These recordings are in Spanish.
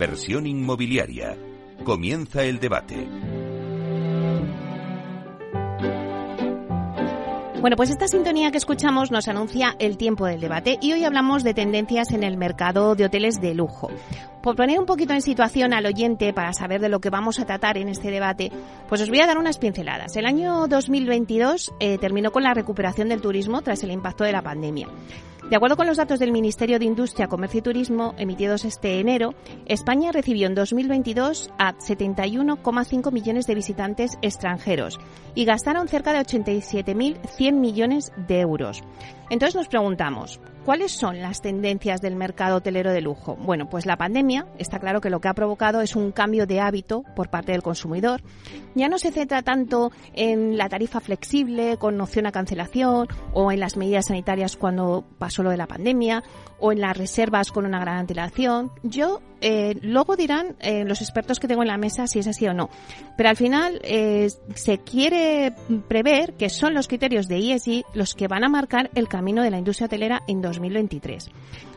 inversión inmobiliaria. Comienza el debate. Bueno, pues esta sintonía que escuchamos nos anuncia el tiempo del debate y hoy hablamos de tendencias en el mercado de hoteles de lujo. Por poner un poquito en situación al oyente para saber de lo que vamos a tratar en este debate, pues os voy a dar unas pinceladas. El año 2022 eh, terminó con la recuperación del turismo tras el impacto de la pandemia. De acuerdo con los datos del Ministerio de Industria, Comercio y Turismo emitidos este enero, España recibió en 2022 a 71,5 millones de visitantes extranjeros y gastaron cerca de 87.100 millones de euros. Entonces nos preguntamos, ¿cuáles son las tendencias del mercado hotelero de lujo? Bueno, pues la pandemia está claro que lo que ha provocado es un cambio de hábito por parte del consumidor. Ya no se centra tanto en la tarifa flexible con opción a cancelación o en las medidas sanitarias cuando pasó lo de la pandemia o en las reservas con una gran antelación. Yo eh, luego dirán eh, los expertos que tengo en la mesa si es así o no. Pero al final eh, se quiere prever que son los criterios de ESG los que van a marcar el camino de la industria hotelera en 2023.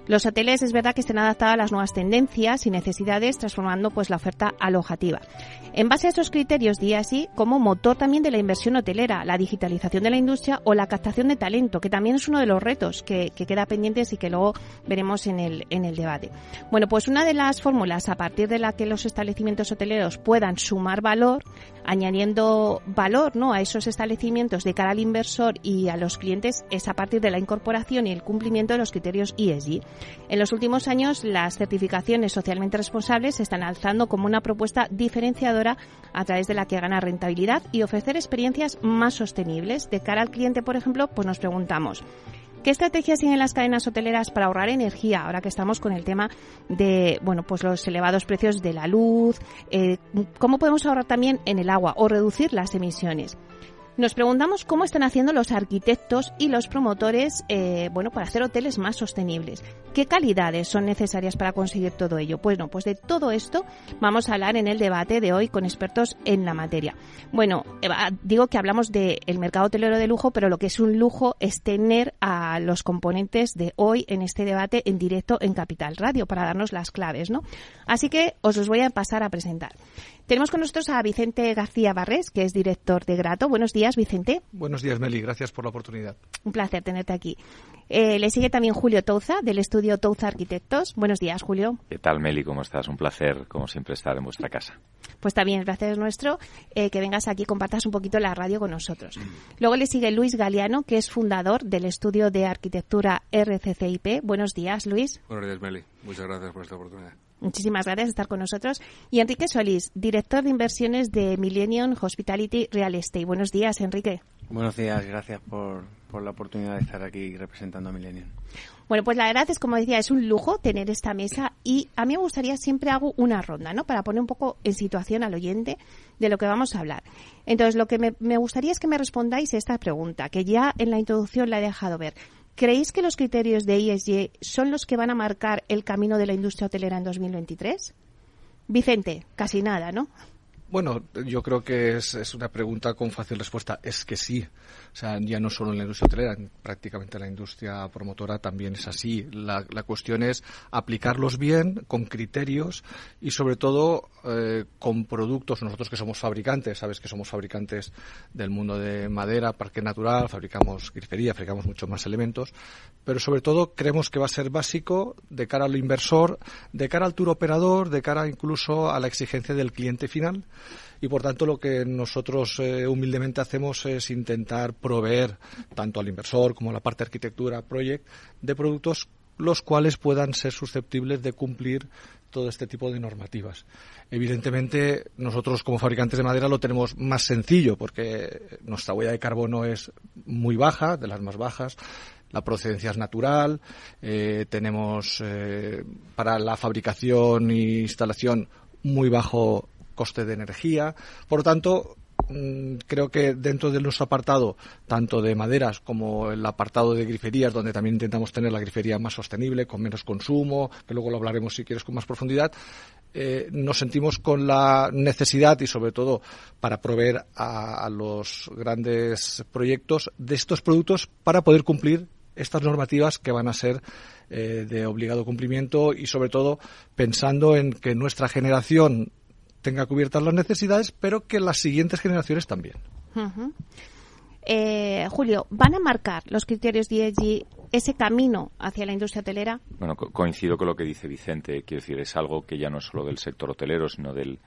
Los hoteles es verdad que estén adaptados a las nuevas tendencias y necesidades, transformando pues la oferta alojativa. En base a estos criterios, día así como motor también de la inversión hotelera, la digitalización de la industria o la captación de talento, que también es uno de los retos que, que queda pendientes y que luego veremos en el, en el debate. Bueno, pues una de las fórmulas a partir de la que los establecimientos hoteleros puedan sumar valor, añadiendo valor ¿no? a esos establecimientos de cara al inversor y a los clientes, es a partir de la incorporación y el cumplimiento de los criterios ESG. En los últimos años, las certificaciones socialmente responsables se están alzando como una propuesta diferenciadora a través de la que gana rentabilidad y ofrecer experiencias más sostenibles. De cara al cliente, por ejemplo, pues nos preguntamos, ¿Qué estrategias tienen las cadenas hoteleras para ahorrar energía ahora que estamos con el tema de bueno pues los elevados precios de la luz? Eh, ¿Cómo podemos ahorrar también en el agua o reducir las emisiones? Nos preguntamos cómo están haciendo los arquitectos y los promotores, eh, bueno, para hacer hoteles más sostenibles. ¿Qué calidades son necesarias para conseguir todo ello? Bueno, pues de todo esto vamos a hablar en el debate de hoy con expertos en la materia. Bueno, digo que hablamos del mercado hotelero de lujo, pero lo que es un lujo es tener a los componentes de hoy en este debate en directo en Capital Radio para darnos las claves, ¿no? Así que os los voy a pasar a presentar. Tenemos con nosotros a Vicente García Barres, que es director de Grato. Buenos días, Vicente. Buenos días, Meli. Gracias por la oportunidad. Un placer tenerte aquí. Eh, le sigue también Julio Touza, del estudio Touza Arquitectos. Buenos días, Julio. ¿Qué tal, Meli? ¿Cómo estás? Un placer, como siempre, estar en vuestra casa. Pues también el placer es nuestro eh, que vengas aquí y compartas un poquito la radio con nosotros. Luego le sigue Luis Galeano, que es fundador del estudio de arquitectura RCCIP. Buenos días, Luis. Buenos días, Meli. Muchas gracias por esta oportunidad. Muchísimas gracias por estar con nosotros. Y Enrique Solís, director de inversiones de Millennium Hospitality Real Estate. Buenos días, Enrique. Buenos días, gracias por, la oportunidad de estar aquí representando a Millennium. Bueno, pues la verdad es, como decía, es un lujo tener esta mesa y a mí me gustaría, siempre hago una ronda, ¿no? Para poner un poco en situación al oyente de lo que vamos a hablar. Entonces, lo que me, me gustaría es que me respondáis esta pregunta, que ya en la introducción la he dejado ver. ¿Creéis que los criterios de ESG son los que van a marcar el camino de la industria hotelera en 2023? Vicente, casi nada, ¿no? Bueno, yo creo que es, una pregunta con fácil respuesta. Es que sí. O sea, ya no solo en la industria hotelera, prácticamente la industria promotora también es así. La, la cuestión es aplicarlos bien, con criterios y sobre todo eh, con productos. Nosotros que somos fabricantes, sabes que somos fabricantes del mundo de madera, parque natural, fabricamos grifería, fabricamos muchos más elementos, pero sobre todo creemos que va a ser básico de cara al inversor, de cara al tour operador, de cara incluso a la exigencia del cliente final y por tanto lo que nosotros eh, humildemente hacemos es intentar proveer tanto al inversor como a la parte arquitectura, project, de productos los cuales puedan ser susceptibles de cumplir todo este tipo de normativas. Evidentemente, nosotros como fabricantes de madera lo tenemos más sencillo porque nuestra huella de carbono es muy baja, de las más bajas. La procedencia es natural, eh, tenemos eh, para la fabricación e instalación muy bajo coste de energía. Por lo tanto, mm, creo que dentro de nuestro apartado, tanto de maderas como el apartado de griferías, donde también intentamos tener la grifería más sostenible, con menos consumo, que luego lo hablaremos si quieres con más profundidad, eh, nos sentimos con la necesidad y sobre todo para proveer a, los grandes proyectos de estos productos para poder cumplir estas normativas que van a ser eh, de obligado cumplimiento y sobre todo pensando en que nuestra generación tenga cubiertas las necesidades, pero que las siguientes generaciones también. Eh, Julio, ¿van a marcar los criterios de ESG ese camino hacia la industria hotelera? Bueno, coincido con lo que dice Vicente. Quiero decir, es algo que ya no es solo del sector hotelero, sino del,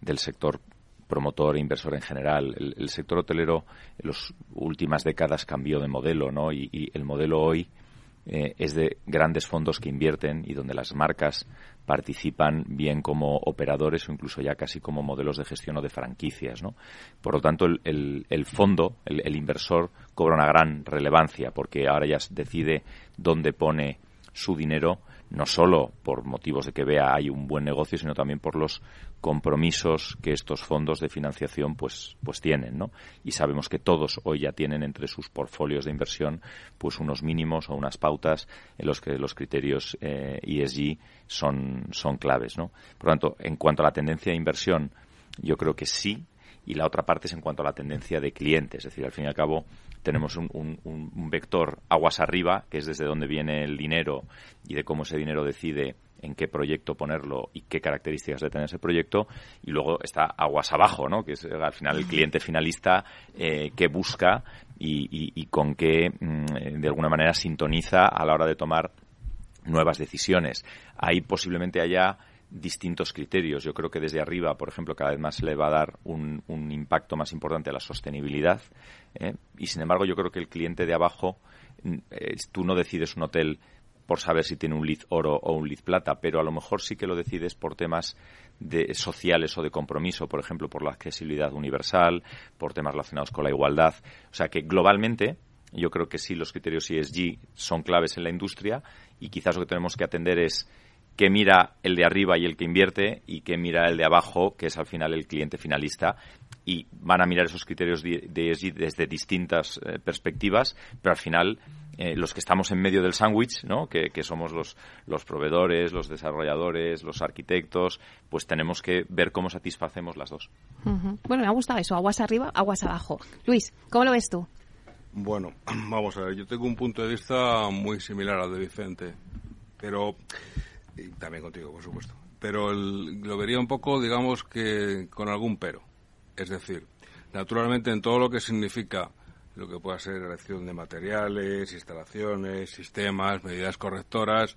del sector promotor e inversor en general. El, sector hotelero en las últimas décadas cambió de modelo, ¿no? Y, el modelo hoy eh, es de grandes fondos que invierten y donde las marcas participan bien como operadores o incluso ya casi como modelos de gestión o de franquicias. ¿no? Por lo tanto, el, el, fondo, el, el, inversor, cobra una gran relevancia porque ahora ya decide dónde pone su dinero no solo por motivos de que vea hay un buen negocio, sino también por los compromisos que estos fondos de financiación pues, pues tienen, ¿no? Y sabemos que todos hoy ya tienen entre sus portfolios de inversión pues unos mínimos o unas pautas en los que los criterios eh, ESG son, son claves, ¿no? Por lo tanto, en cuanto a la tendencia de inversión, yo creo que sí, y la otra parte es en cuanto a la tendencia de clientes. Es decir, al fin y al cabo, tenemos un, un, vector aguas arriba, que es desde dónde viene el dinero y de cómo ese dinero decide en qué proyecto ponerlo y qué características de tener ese proyecto. Y luego está aguas abajo, ¿no? que es al final el cliente finalista eh, que busca y, con qué, mm, de alguna manera, sintoniza a la hora de tomar nuevas decisiones. Ahí posiblemente haya distintos criterios. Yo creo que desde arriba, por ejemplo, cada vez más le va a dar un, impacto más importante a la sostenibilidad. ¿eh? Y sin embargo, yo creo que el cliente de abajo, mm, tú no decides un hotel por saber si tiene un lead oro o un lead plata, pero a lo mejor sí que lo decides por temas de, sociales o de compromiso, por ejemplo, por la accesibilidad universal, por temas relacionados con la igualdad. O sea que globalmente yo creo que sí los criterios ESG son claves en la industria y quizás lo que tenemos que atender es que mira el de arriba y el que invierte y que mira el de abajo, que es al final el cliente finalista. Y van a mirar esos criterios de ESG desde distintas eh, perspectivas, pero al final eh, los que estamos en medio del sándwich, ¿no? que, somos los, los proveedores, los desarrolladores, los arquitectos, pues tenemos que ver cómo satisfacemos las dos. Bueno, me ha gustado eso, aguas arriba, aguas abajo. Luis, ¿cómo lo ves tú? Bueno, vamos a ver, yo tengo un punto de vista muy similar al de Vicente, pero y también contigo, por supuesto. Pero lo vería un poco, digamos, que con algún pero. Es decir, naturalmente en todo lo que significa lo que pueda ser elección de materiales, instalaciones, sistemas, medidas correctoras,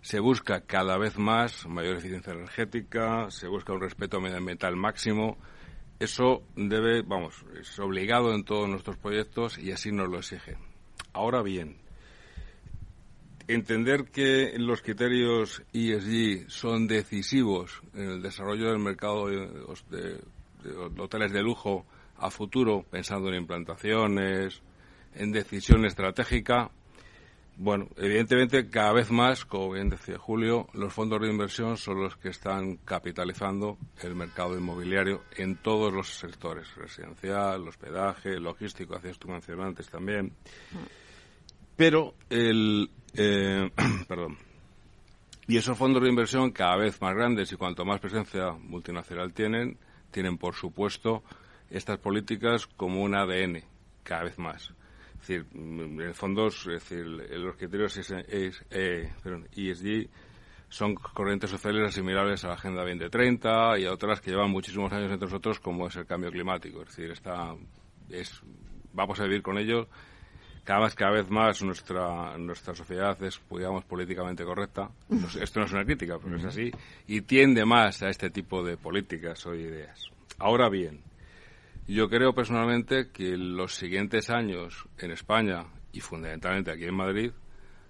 se busca cada vez más mayor eficiencia energética, se busca un respeto medioambiental máximo. Eso debe, vamos, es obligado en todos nuestros proyectos y así nos lo exigen. Ahora bien, entender que los criterios ESG son decisivos en el desarrollo del mercado de, hoteles de lujo a futuro, pensando en implantaciones, en decisión estratégica, bueno, evidentemente cada vez más, como bien decía Julio, los fondos de inversión son los que están capitalizando el mercado inmobiliario en todos los sectores, residencial, hospedaje, logístico, hacías tú mencionantes también. Pero el, eh, perdón. Y esos fondos de inversión cada vez más grandes y cuanto más presencia multinacional tienen, tienen por supuesto estas políticas como un ADN cada vez más. Es decir, mm, en fondos, es decir, los criterios ESG e son corrientes sociales asimilables a la Agenda 2030 y a otras que llevan muchísimos años entre nosotros, como es el cambio climático. Es decir, está, es, vamos a vivir con ello cada vez, cada vez más nuestra, nuestra sociedad es, digamos, políticamente correcta. esto no es una crítica, pero es así. Y tiende más a este tipo de políticas o ideas. Ahora bien, yo creo personalmente que en los siguientes años en España y fundamentalmente aquí en Madrid,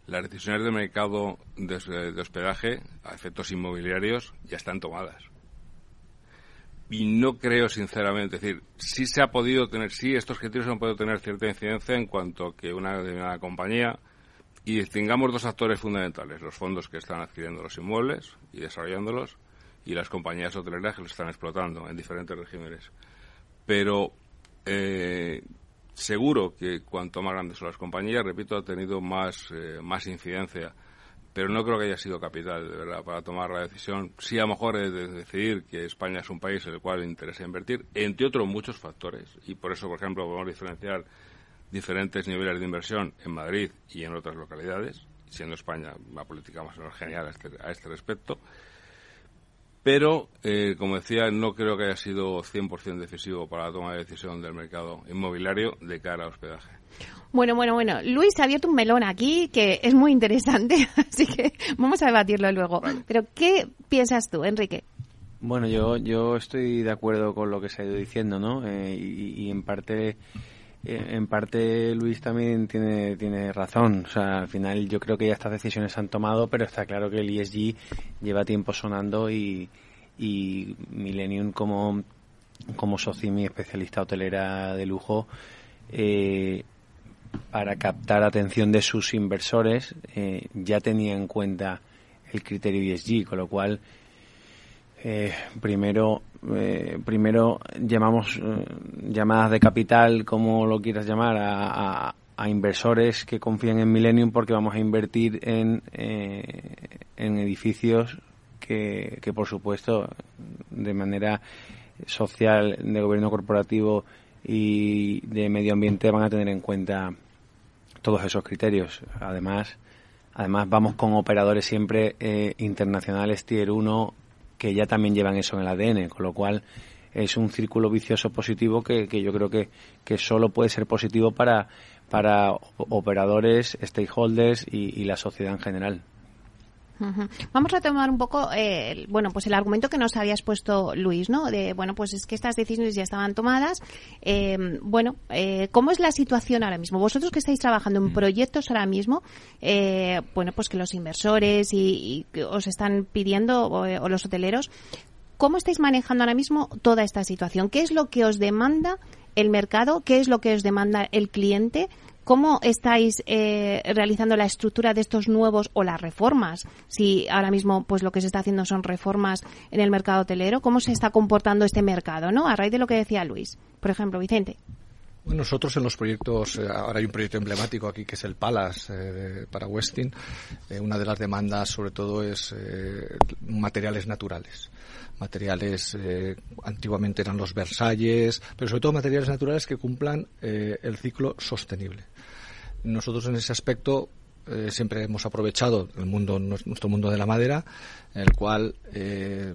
las decisiones de mercado de hospedaje a efectos inmobiliarios ya están tomadas y no creo sinceramente, es decir, sí se ha podido tener, sí estos criterios han podido tener cierta incidencia en cuanto que una, una compañía y tengamos dos actores fundamentales, los fondos que están adquiriendo los inmuebles y desarrollándolos y las compañías hoteleras que los están explotando en diferentes regímenes. Pero eh, seguro que cuanto más grandes son las compañías, repito, ha tenido más, eh, más incidencia pero no creo que haya sido capital, de verdad, para tomar la decisión. Sí, a lo mejor es de decidir que España es un país en el cual interesa invertir, entre otros muchos factores. Y por eso, por ejemplo, podemos diferenciar diferentes niveles de inversión en Madrid y en otras localidades, siendo España una política más o genial a este, a este respecto. Pero, eh, como decía, no creo que haya sido 100% decisivo para la toma de decisión del mercado inmobiliario de cara a hospedaje. Bueno, bueno, bueno. Luis ha abierto un melón aquí que es muy interesante, así que vamos a debatirlo luego. Pero, ¿qué piensas tú, Enrique? Bueno, yo, yo estoy de acuerdo con lo que se ha ido diciendo, ¿no? Eh, y, en parte en parte Luis también tiene, tiene razón. O sea, al final yo creo que ya estas decisiones se han tomado, pero está claro que el ESG lleva tiempo sonando y, y Millennium como, como Socimi, especialista hotelera de lujo, eh, para captar atención de sus inversores, eh, ya tenía en cuenta el criterio ESG, con lo cual eh, primero eh, primero llamamos llamadas de capital, como lo quieras llamar, a, inversores que confían en Millennium porque vamos a invertir en, en edificios que, que, por supuesto, de manera social, de gobierno corporativo y de medio ambiente van a tener en cuenta todos esos criterios. Además, además vamos con operadores siempre eh, internacionales tier 1 que ya también llevan eso en el ADN, con lo cual es un círculo vicioso positivo que, que yo creo que, que solo puede ser positivo para, para operadores, stakeholders y la sociedad en general. Vamos a tomar un poco, eh, bueno, pues el argumento que nos habías puesto Luis, ¿no? De, bueno, pues es que estas decisiones ya estaban tomadas. Eh, bueno, eh, ¿cómo es la situación ahora mismo? Vosotros que estáis trabajando en mm. proyectos ahora mismo, eh, bueno, pues que los inversores y, os están pidiendo, o los hoteleros, ¿cómo estáis manejando ahora mismo toda esta situación? ¿Qué es lo que os demanda el mercado? ¿Qué es lo que os demanda el cliente? ¿Cómo estáis eh, realizando la estructura de estos nuevos o las reformas? Si ahora mismo pues lo que se está haciendo son reformas en el mercado hotelero, ¿cómo se está comportando este mercado? ¿no? A raíz de lo que decía Luis. Por ejemplo, Vicente. Bueno, nosotros en los proyectos, eh, ahora hay un proyecto emblemático aquí que es el Palace eh, para Westin. una de las demandas sobre todo es materiales naturales materiales antiguamente eran los Versalles, pero sobre todo materiales naturales que cumplan el ciclo sostenible. Nosotros en ese aspecto eh, siempre hemos aprovechado el mundo, nuestro mundo de la madera, en el cual eh,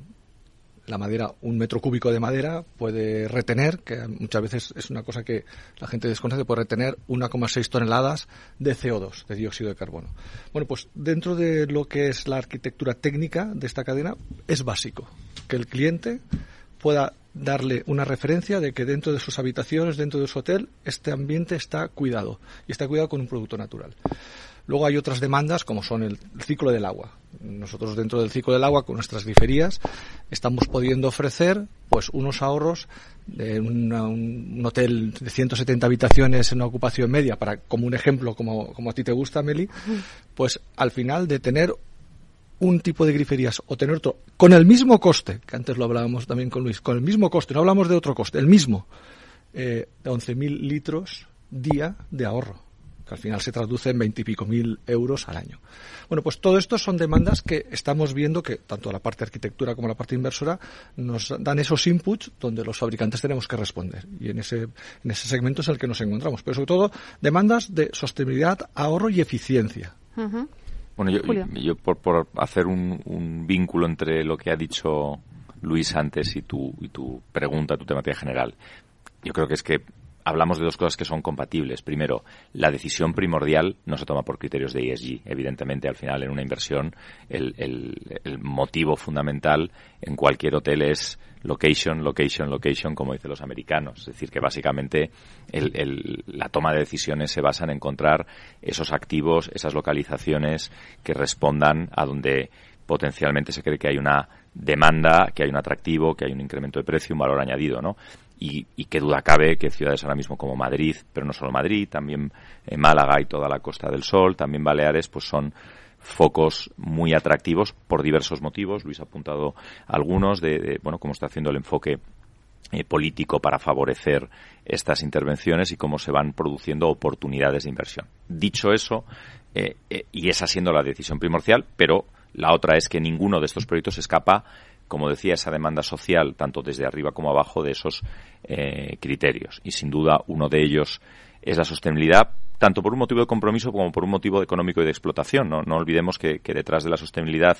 la madera, un metro cúbico de madera puede retener, que muchas veces es una cosa que la gente desconoce, puede retener 1,6 toneladas de CO2, de dióxido de carbono. Bueno, pues dentro de lo que es la arquitectura técnica de esta cadena, es básico que el cliente pueda darle una referencia de que dentro de sus habitaciones, dentro de su hotel, este ambiente está cuidado y está cuidado con un producto natural. Luego hay otras demandas como son el, ciclo del agua. Nosotros dentro del ciclo del agua con nuestras griferías estamos pudiendo ofrecer pues unos ahorros de un hotel de 170 habitaciones en una ocupación media para como un ejemplo como, como a ti te gusta Meli, pues al final de tener un tipo de griferías o tener otro con el mismo coste, que antes lo hablábamos también con Luis, con el mismo coste, no hablamos de otro coste, el mismo, eh, de 11.000 litros día de ahorro, que al final se traduce en veintipico mil euros al año. Bueno, pues todo esto son demandas que estamos viendo que tanto la parte arquitectura como la parte inversora nos dan esos inputs donde los fabricantes tenemos que responder. Y en ese, en ese segmento es el que nos encontramos. Pero sobre todo demandas de sostenibilidad, ahorro y eficiencia. Bueno, yo, por, hacer un, vínculo entre lo que ha dicho Luis antes y tu, y tu pregunta, tu temática general, yo creo que es que hablamos de dos cosas que son compatibles. Primero, la decisión primordial no se toma por criterios de ESG. Evidentemente, al final, en una inversión, el, el motivo fundamental en cualquier hotel es location, location, location, como dicen los americanos. Es decir, que básicamente la toma de decisiones se basa en encontrar esos activos, esas localizaciones que respondan a donde potencialmente se cree que hay una demanda, que hay un atractivo, que hay un incremento de precio, un valor añadido, ¿no? Y, qué duda cabe que ciudades ahora mismo como Madrid, pero no solo Madrid, también eh, Málaga y toda la Costa del Sol, también Baleares, pues son focos muy atractivos por diversos motivos. Luis ha apuntado algunos de, bueno, cómo está haciendo el enfoque eh, político para favorecer estas intervenciones y cómo se van produciendo oportunidades de inversión. Dicho eso, eh, y esa siendo la decisión primordial, pero la otra es que ninguno de estos proyectos escapa como decía, esa demanda social, tanto desde arriba como abajo, de esos eh, criterios. Y sin duda uno de ellos es la sostenibilidad, tanto por un motivo de compromiso como por un motivo económico y de explotación. No, olvidemos que, detrás de la sostenibilidad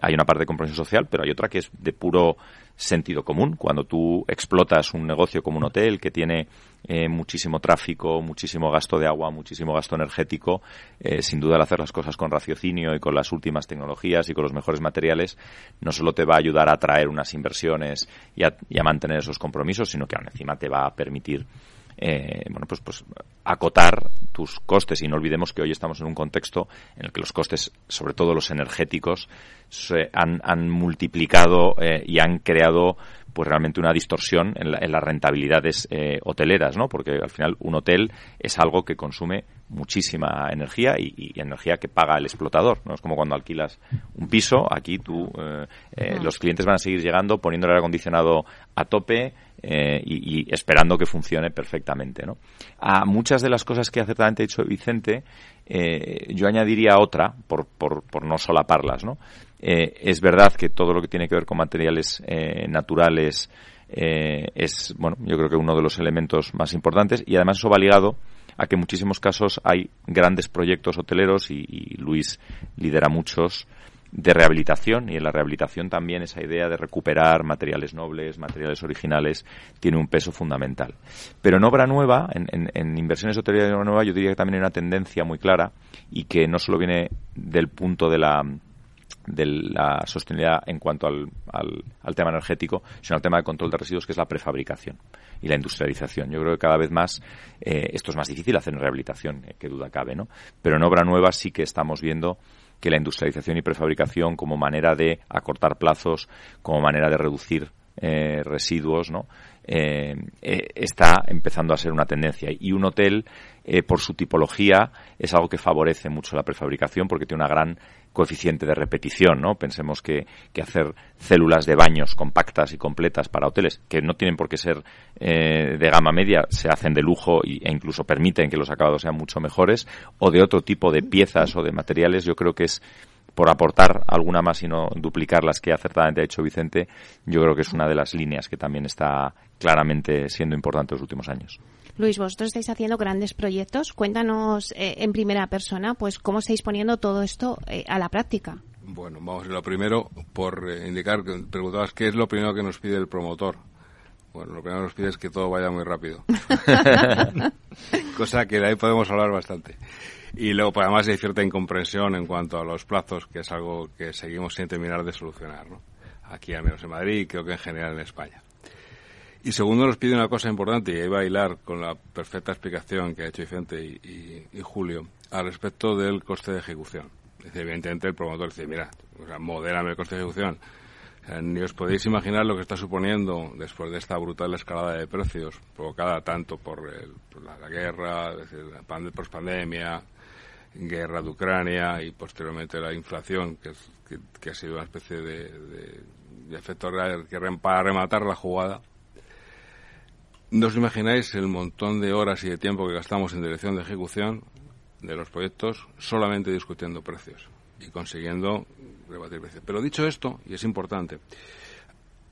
hay una parte de compromiso social, pero hay otra que es de puro sentido común. Cuando tú explotas un negocio como un hotel que tiene eh, muchísimo tráfico, muchísimo gasto de agua, muchísimo gasto energético, eh, sin duda el hacer las cosas con raciocinio y con las últimas tecnologías y con los mejores materiales, no solo te va a ayudar a atraer unas inversiones y a, y a mantener esos compromisos, sino que aún encima te va a permitir eh, bueno, pues, pues acotar tus costes. Y no olvidemos que hoy estamos en un contexto en el que los costes, sobre todo los energéticos, se han, han multiplicado eh, y han creado pues realmente una distorsión en, las rentabilidades eh, hoteleras, ¿no? Porque al final un hotel es algo que consume muchísima energía y, energía que paga el explotador, ¿no? Es como cuando alquilas un piso, aquí tú, eh, eh, los clientes van a seguir llegando poniendo el aire acondicionado a tope, y, esperando que funcione perfectamente. ¿no? A muchas de las cosas que acertadamente ha dicho Vicente, yo añadiría otra, por, por, por no solaparlas. ¿no? Eh, es verdad que todo lo que tiene que ver con materiales eh, naturales eh, es, bueno, yo creo que uno de los elementos más importantes y además eso va ligado a que en muchísimos casos hay grandes proyectos hoteleros y, Luis lidera muchos de rehabilitación y en la rehabilitación también esa idea de recuperar materiales nobles, materiales originales, tiene un peso fundamental. Pero en obra nueva, en, en, en inversiones hoteleras de obra nueva, yo diría que también hay una tendencia muy clara y que no solo viene del punto de la de la sostenibilidad en cuanto al, al, tema energético, sino al tema de control de residuos, que es la prefabricación y la industrialización. Yo creo que cada vez más eh, esto es más difícil hacer en rehabilitación, eh, que duda cabe, ¿no? Pero en obra nueva sí que estamos viendo que la industrialización y prefabricación como manera de acortar plazos, como manera de reducir eh, residuos, ¿no? Eh, eh, está empezando a ser una tendencia. Y un hotel, por su tipología, es algo que favorece mucho la prefabricación porque tiene una gran coeficiente de repetición, ¿no? Pensemos que, hacer células de baños compactas y completas para hoteles, que no tienen por qué ser de gama media, se hacen de lujo e incluso permiten que los acabados sean mucho mejores, o de otro tipo de piezas o de materiales, yo creo que es por aportar alguna más y no duplicar las que acertadamente ha hecho Vicente, yo creo que es una de las líneas que también está claramente siendo importante en los últimos años. Luis, vosotros estáis haciendo grandes proyectos. Cuéntanos eh, en primera persona, pues, cómo estáis poniendo todo esto eh, a la práctica. Bueno, vamos a lo primero por eh, indicar, preguntabas qué es lo primero que nos pide el promotor. Bueno, lo primero que nos pide es que todo vaya muy rápido. Cosa que de ahí podemos hablar bastante. Y luego, pues, además, hay cierta incomprensión en cuanto a los plazos, que es algo que seguimos sin terminar de solucionar, ¿no? Aquí, al menos en Madrid, y creo que en general en España. Y segundo, nos pide una cosa importante, y ahí va a hilar con la perfecta explicación que ha hecho Vicente y, Julio, al respecto del coste de ejecución. Evidentemente, el promotor dice, mira, o sea, modérame el coste de ejecución. ni os podéis imaginar lo que está suponiendo después de esta brutal escalada de precios provocada tanto por, la, guerra, es decir, la pandemia, guerra de Ucrania y posteriormente la inflación, que, que, ha sido una especie de, efecto real que para rematar la jugada. ¿No os imagináis el montón de horas y de tiempo que gastamos en dirección de ejecución de los proyectos solamente discutiendo precios y consiguiendo rebatir precios? Pero dicho esto, y es importante,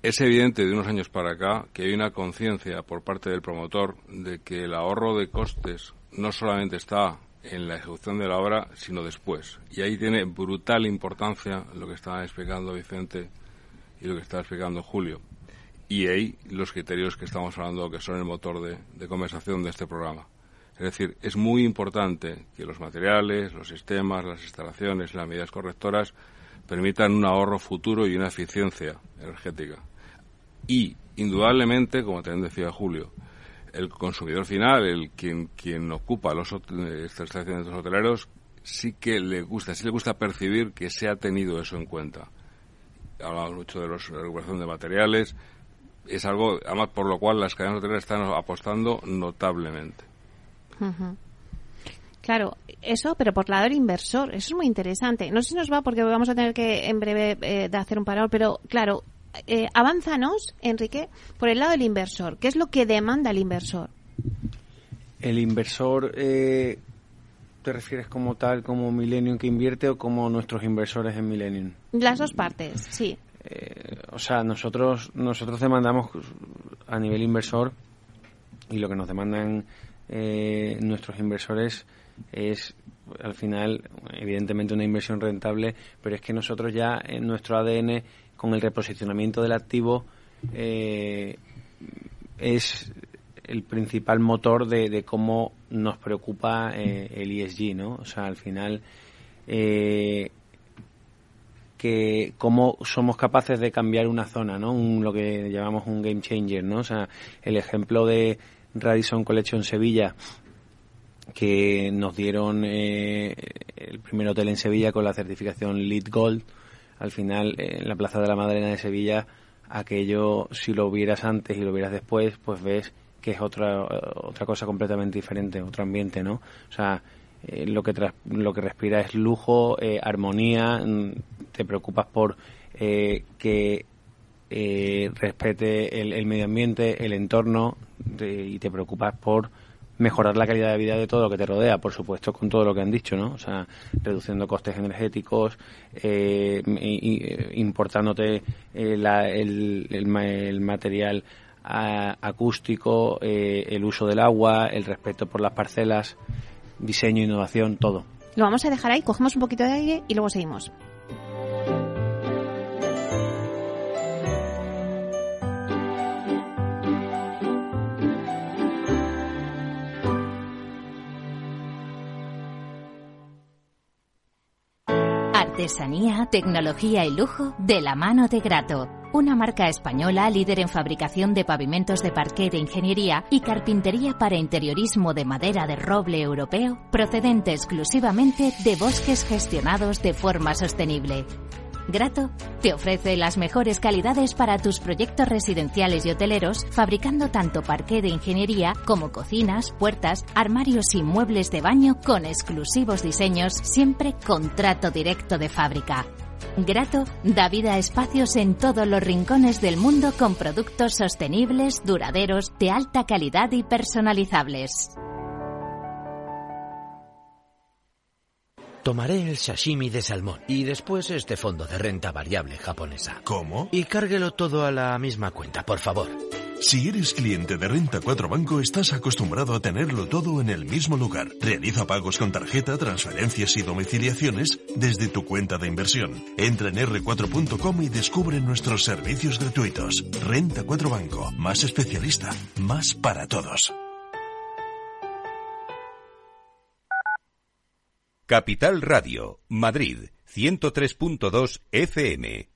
es evidente de unos años para acá que hay una conciencia por parte del promotor de que el ahorro de costes no solamente está en la ejecución de la obra, sino después. Y ahí tiene brutal importancia lo que estaba explicando Vicente y lo que estaba explicando Julio. Y ahí los criterios que estamos hablando que son el motor de, conversación de este programa. Es decir, es muy importante que los materiales, los sistemas, las instalaciones, las medidas correctoras permitan un ahorro futuro y una eficiencia energética. Y, indudablemente, como también decía Julio, el consumidor final, el quien, quien ocupa los, estas estaciones de los hoteleros, sí que le gusta, sí le gusta percibir que se ha tenido eso en cuenta. Hablamos mucho de, la recuperación de materiales, es algo, además, por lo cual las cadenas hoteleras están apostando notablemente. Claro, eso, pero por lado del inversor, eso es muy interesante. No sé si nos va porque vamos a tener que en breve eh, de hacer un parón, pero claro, eh, avánzanos, Enrique, por el lado del inversor. ¿Qué es lo que demanda el inversor? El inversor, eh, ¿te refieres como tal, como Millennium que invierte o como nuestros inversores en Millennium? Las dos partes, sí. Eh, o sea, nosotros nosotros demandamos a nivel inversor y lo que nos demandan eh, nuestros inversores es al final evidentemente una inversión rentable, pero es que nosotros ya en nuestro ADN con el reposicionamiento del activo eh, es el principal motor de, cómo nos preocupa eh, el ESG, ¿no? O sea, al final eh, que cómo somos capaces de cambiar una zona, ¿no? lo que llamamos un game changer, ¿no? O sea, el ejemplo de Radisson Collection Sevilla que nos dieron eh, el primer hotel en Sevilla con la certificación LEED Gold. Al final, en la Plaza de la Madalena de Sevilla, aquello, si lo vieras antes y lo vieras después, pues ves que es otra, otra cosa completamente diferente, otro ambiente, ¿no? O sea, eh, lo, que lo que respira es lujo, eh, armonía, mm, te preocupas por que respete el, medio ambiente, el entorno y te preocupas por mejorar la calidad de vida de todo lo que te rodea, por supuesto, con todo lo que han dicho, ¿no? O sea, reduciendo costes energéticos, eh, eh importándote eh, el, el, material acústico, eh, el uso del agua, el respeto por las parcelas, diseño, innovación, todo. Lo vamos a dejar ahí, cogemos un poquito de aire y luego seguimos. Artesanía, tecnología y lujo de la mano de Grato. Una marca española líder en fabricación de pavimentos de parqué de ingeniería y carpintería para interiorismo de madera de roble europeo, procedente exclusivamente de bosques gestionados de forma sostenible. Grato te ofrece las mejores calidades para tus proyectos residenciales y hoteleros, fabricando tanto parqué de ingeniería como cocinas, puertas, armarios y muebles de baño con exclusivos diseños, siempre con trato directo de fábrica. Grato da vida a espacios en todos los rincones del mundo con productos sostenibles, duraderos, de alta calidad y personalizables. Tomaré el sashimi de salmón y después este fondo de renta variable japonesa. ¿Cómo? Y cárguelo todo a la misma cuenta, por favor. Si eres cliente de Renta 4 Banco, estás acostumbrado a tenerlo todo en el mismo lugar. Realiza pagos con tarjeta, transferencias y domiciliaciones desde tu cuenta de inversión. Entra en r4.com y descubre nuestros servicios gratuitos. Renta 4 Banco, más especialista, más para todos. Capital Radio, Madrid, 103.2 FM.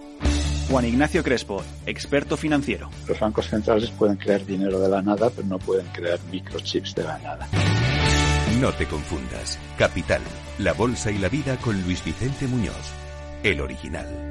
Juan Ignacio Crespo, experto financiero. Los bancos centrales pueden crear dinero de la nada, pero no pueden crear microchips de la nada. No te confundas. Capital, La Bolsa y la Vida con Luis Vicente Muñoz, el original.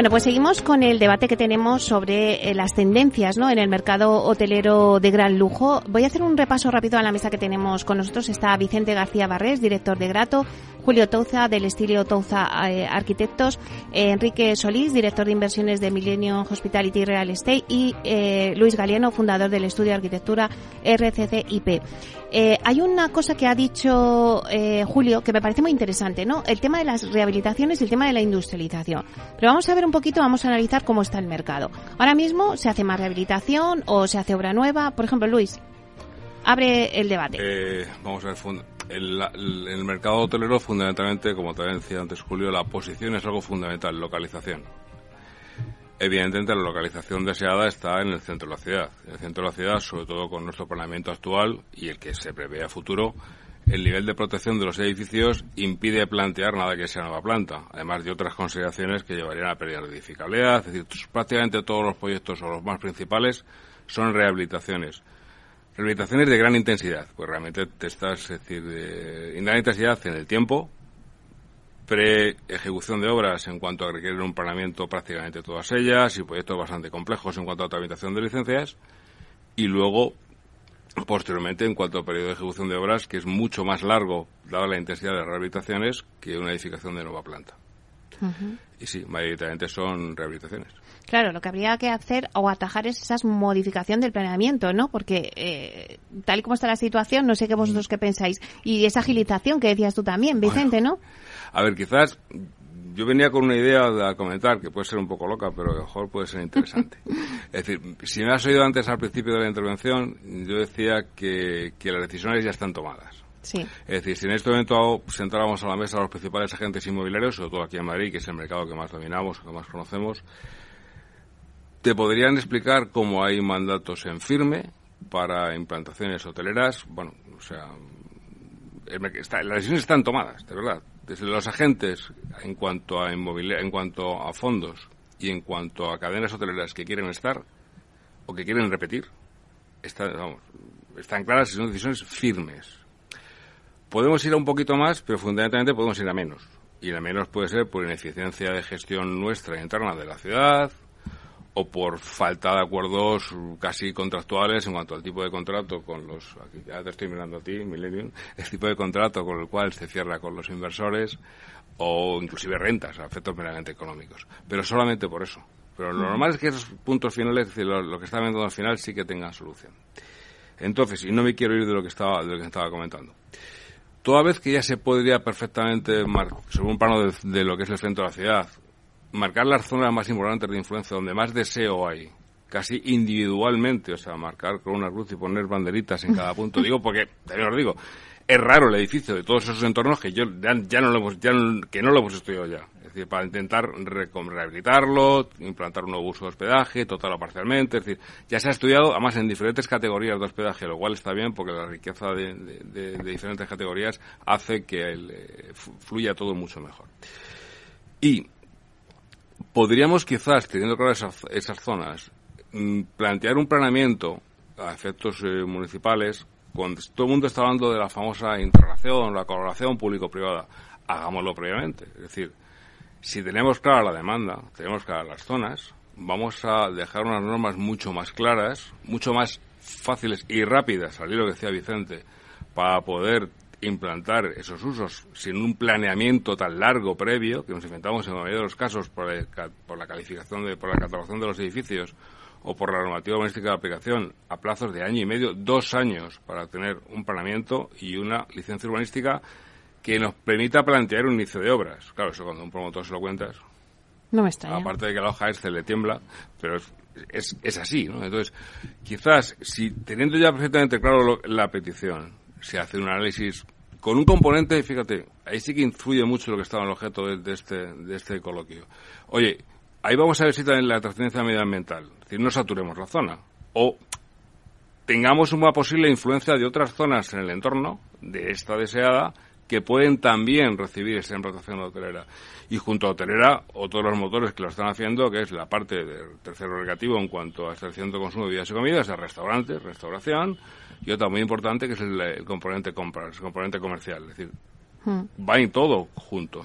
Bueno, pues seguimos con el debate que tenemos sobre eh, las tendencias en el mercado hotelero de gran lujo. Voy a hacer un repaso rápido a la mesa que tenemos con nosotros. Está Vicente García Barrés, director de Grato, Julio Touza, del estilo Touza eh, Arquitectos, eh, Enrique Solís, director de inversiones de Millennium Hospitality Real Estate y Luis Galiano, fundador del estudio de arquitectura RCCIP. Hay una cosa que ha dicho Julio que me parece muy interesante, ¿no? El tema de las rehabilitaciones y el tema de la industrialización. Pero vamos a ver un poquito, vamos a analizar cómo está el mercado. Ahora mismo se hace más rehabilitación o se hace obra nueva. Por ejemplo, Luis, abre el debate. Eh, vamos a ver, el, el, mercado hotelero fundamentalmente, como también decía antes Julio, la posición es algo fundamental, localización. Evidentemente la localización deseada está en el centro de la ciudad. En el centro de la ciudad, sobre todo con nuestro planeamiento actual y el que se prevé a futuro, el nivel de protección de los edificios impide plantear nada que sea nueva planta, además de otras consideraciones que llevarían a pérdida de edificabilidad. Es decir, prácticamente todos los proyectos o los más principales son rehabilitaciones. Rehabilitaciones de gran intensidad, pues realmente te estás, es decir, de gran intensidad en el tiempo, pre-ejecución de obras en cuanto a requerir un planeamiento prácticamente todas ellas y proyectos bastante complejos en cuanto a tramitación de licencias y luego posteriormente en cuanto al periodo de ejecución de obras, que es mucho más largo, dada la intensidad de las rehabilitaciones, que una edificación de nueva planta. Y sí, mayoritariamente son rehabilitaciones. Claro, lo que habría que hacer o atajar es esa modificación del planeamiento, ¿no? Porque eh, tal y como está la situación, no sé qué vosotros qué pensáis. Y esa agilización que decías tú también, Vicente, ¿no? A ver, quizás yo venía con una idea a comentar que puede ser un poco loca, pero mejor puede ser interesante. es decir, si me has oído antes al principio de la intervención, yo decía que, las decisiones ya están tomadas. Sí. Es decir, si en este momento sentáramos a la mesa a los principales agentes inmobiliarios, sobre todo aquí en Madrid, que es el mercado que más dominamos, que más conocemos, te podrían explicar cómo hay mandatos en firme para implantaciones hoteleras. Bueno, o sea, las decisiones están tomadas, de verdad desde los agentes en cuanto a en cuanto a fondos y en cuanto a cadenas hoteleras que quieren estar o que quieren repetir, están, están claras y son decisiones firmes. Podemos ir a un poquito más, pero fundamentalmente podemos ir a menos. Y a menos puede ser por ineficiencia de gestión nuestra interna de la ciudad, o por falta de acuerdos casi contractuales en cuanto al tipo de contrato con los, aquí ya te estoy mirando a ti, Millennium, el tipo de contrato con el cual se cierra con los inversores o inclusive rentas, a efectos meramente económicos. Pero solamente por eso. Pero lo normal es que esos puntos finales, es decir, lo, que está viendo al final, sí que tengan solución. Entonces, y no me quiero ir de lo que estaba, de lo que estaba comentando. Toda vez que ya se podría perfectamente, sobre un plano de, de lo que es el centro de la ciudad, marcar las zonas más importantes de influencia, donde más deseo hay, casi individualmente, o sea, marcar con una cruz y poner banderitas en cada punto. Digo porque, también os digo, es raro el edificio de todos esos entornos que yo ya, no lo hemos, ya que no lo hemos estudiado ya. Es decir, para intentar rehabilitarlo, implantar un nuevo uso de hospedaje, total o parcialmente. Es decir, ya se ha estudiado, además en diferentes categorías de hospedaje, lo cual está bien porque la riqueza de, diferentes categorías hace que eh, fluya todo mucho mejor. Y podríamos quizás, teniendo claras esas, zonas, mm, plantear un planeamiento a efectos eh, municipales cuando todo el mundo está hablando de la famosa integración, la colaboración público-privada. Hagámoslo previamente. Es decir, si tenemos clara la demanda, tenemos claras las zonas, vamos a dejar unas normas mucho más claras, mucho más fáciles y rápidas, al hilo que decía Vicente, para poder implantar esos usos sin un planeamiento tan largo previo, que nos inventamos en la mayoría de los casos por, la calificación, de, por la catalogación de los edificios o por la normativa urbanística de aplicación a plazos de año y medio, dos años para tener un planeamiento y una licencia urbanística que nos permita plantear un inicio de obras. Claro, eso cuando un promotor se lo cuentas. No me extraña. Aparte de que la hoja se le tiembla, pero es, es, así, ¿no? Entonces, quizás, si teniendo ya perfectamente claro la petición, se hace un análisis con un componente, fíjate, ahí sí que influye mucho lo que estaba en el objeto de, este, de este coloquio. Oye, ahí vamos a ver si también la trascendencia medioambiental, es decir, no saturemos la zona. O tengamos una posible influencia de otras zonas en el entorno de esta deseada que pueden también recibir esa implantación hotelera. Y junto a hotelera, otros los motores que lo están haciendo, que es la parte del tercero negativo en cuanto a extracción de consumo de bebidas y comidas, es restaurantes, restauración, y otra muy importante que es el, componente compra, el componente comercial. Es decir, hmm. va en todo junto.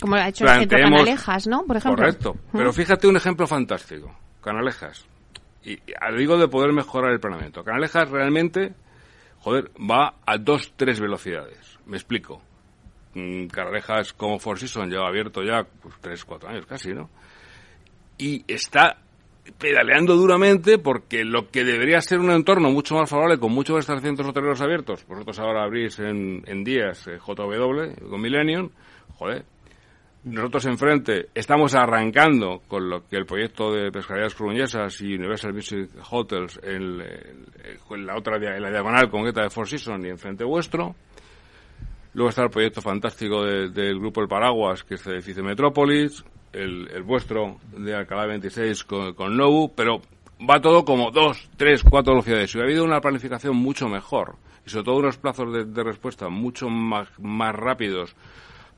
Como lo ha hecho el Canalejas, ¿no? Por ejemplo. Correcto. Hmm. Pero fíjate un ejemplo fantástico. Canalejas. Y, y digo de poder mejorar el planeamiento. Canalejas realmente, joder, va a dos, tres velocidades. Me explico. Mm, Canalejas como Four Seasons lleva abierto ya pues, tres, cuatro años casi, ¿no? Y está pedaleando duramente porque lo que debería ser un entorno mucho más favorable con muchos establecimientos hoteleros abiertos, vosotros ahora abrís en, en días eh, JW con Millennium, joder, nosotros enfrente estamos arrancando con lo que el proyecto de pescaderías coruñesas y Universal Music Hotels en, la otra en la diagonal concreta de Four Seasons y enfrente vuestro. Luego está el proyecto fantástico del Grupo El Paraguas, que es el edificio Metrópolis, el, vuestro de Alcalá 26 con, con Nobu, pero va todo como dos, tres, cuatro velocidades. Si hubiera habido una planificación mucho mejor y sobre todo unos plazos de, de respuesta mucho más, más rápidos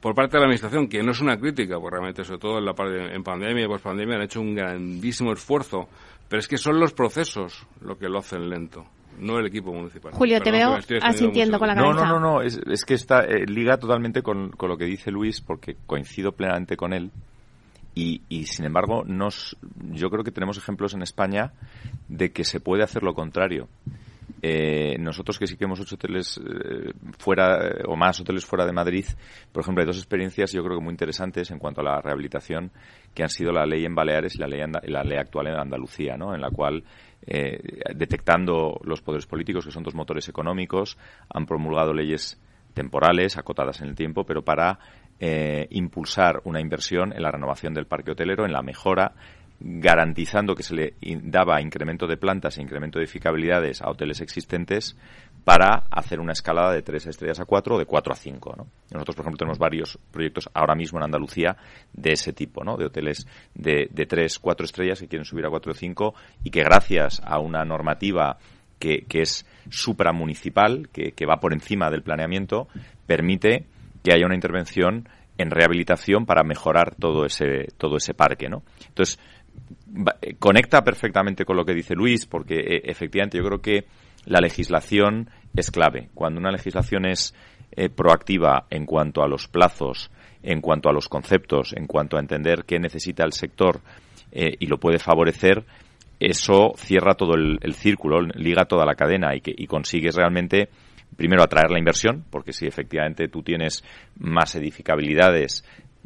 por parte de la administración, que no es una crítica, porque realmente, sobre todo en, la parte, en pandemia y pospandemia, han hecho un grandísimo esfuerzo, pero es que son los procesos lo que lo hacen lento no el equipo municipal. Julio, te veo asintiendo con la cabeza. No, no, no, es, es que está eh, liga totalmente con, con, lo que dice Luis, porque coincido plenamente con él. Y, y, sin embargo, nos, yo creo que tenemos ejemplos en España de que se puede hacer lo contrario. Eh, nosotros que sí que hemos hecho hoteles eh, fuera eh, o más hoteles fuera de Madrid, por ejemplo, hay dos experiencias yo creo que muy interesantes en cuanto a la rehabilitación que han sido la ley en Baleares y la ley, la ley actual en Andalucía, ¿no? En la cual detectando los poderes políticos, que son dos motores económicos, han promulgado leyes temporales, acotadas en el tiempo, pero para impulsar una inversión en la renovación del parque hotelero, en la mejora garantizando que se le daba incremento de plantas e incremento de edificabilidades a hoteles existentes para hacer una escalada de tres estrellas a cuatro o de cuatro a cinco. ¿no? Nosotros, por ejemplo, tenemos varios proyectos ahora mismo en Andalucía de ese tipo, ¿no? de hoteles de, tres, cuatro estrellas que quieren subir a cuatro o cinco y que gracias a una normativa que, que es supramunicipal, que, que va por encima del planeamiento, permite que haya una intervención en rehabilitación para mejorar todo ese todo ese parque, ¿no? Entonces, conecta perfectamente con lo que dice Luis, porque eh, efectivamente yo creo que la legislación es clave. Cuando una legislación es eh, proactiva en cuanto a los plazos, en cuanto a los conceptos, en cuanto a entender qué necesita el sector y lo puede favorecer, eso cierra todo el, círculo, liga toda la cadena y, que, y consigues realmente primero atraer la inversión, porque si efectivamente tú tienes más edificabilidades,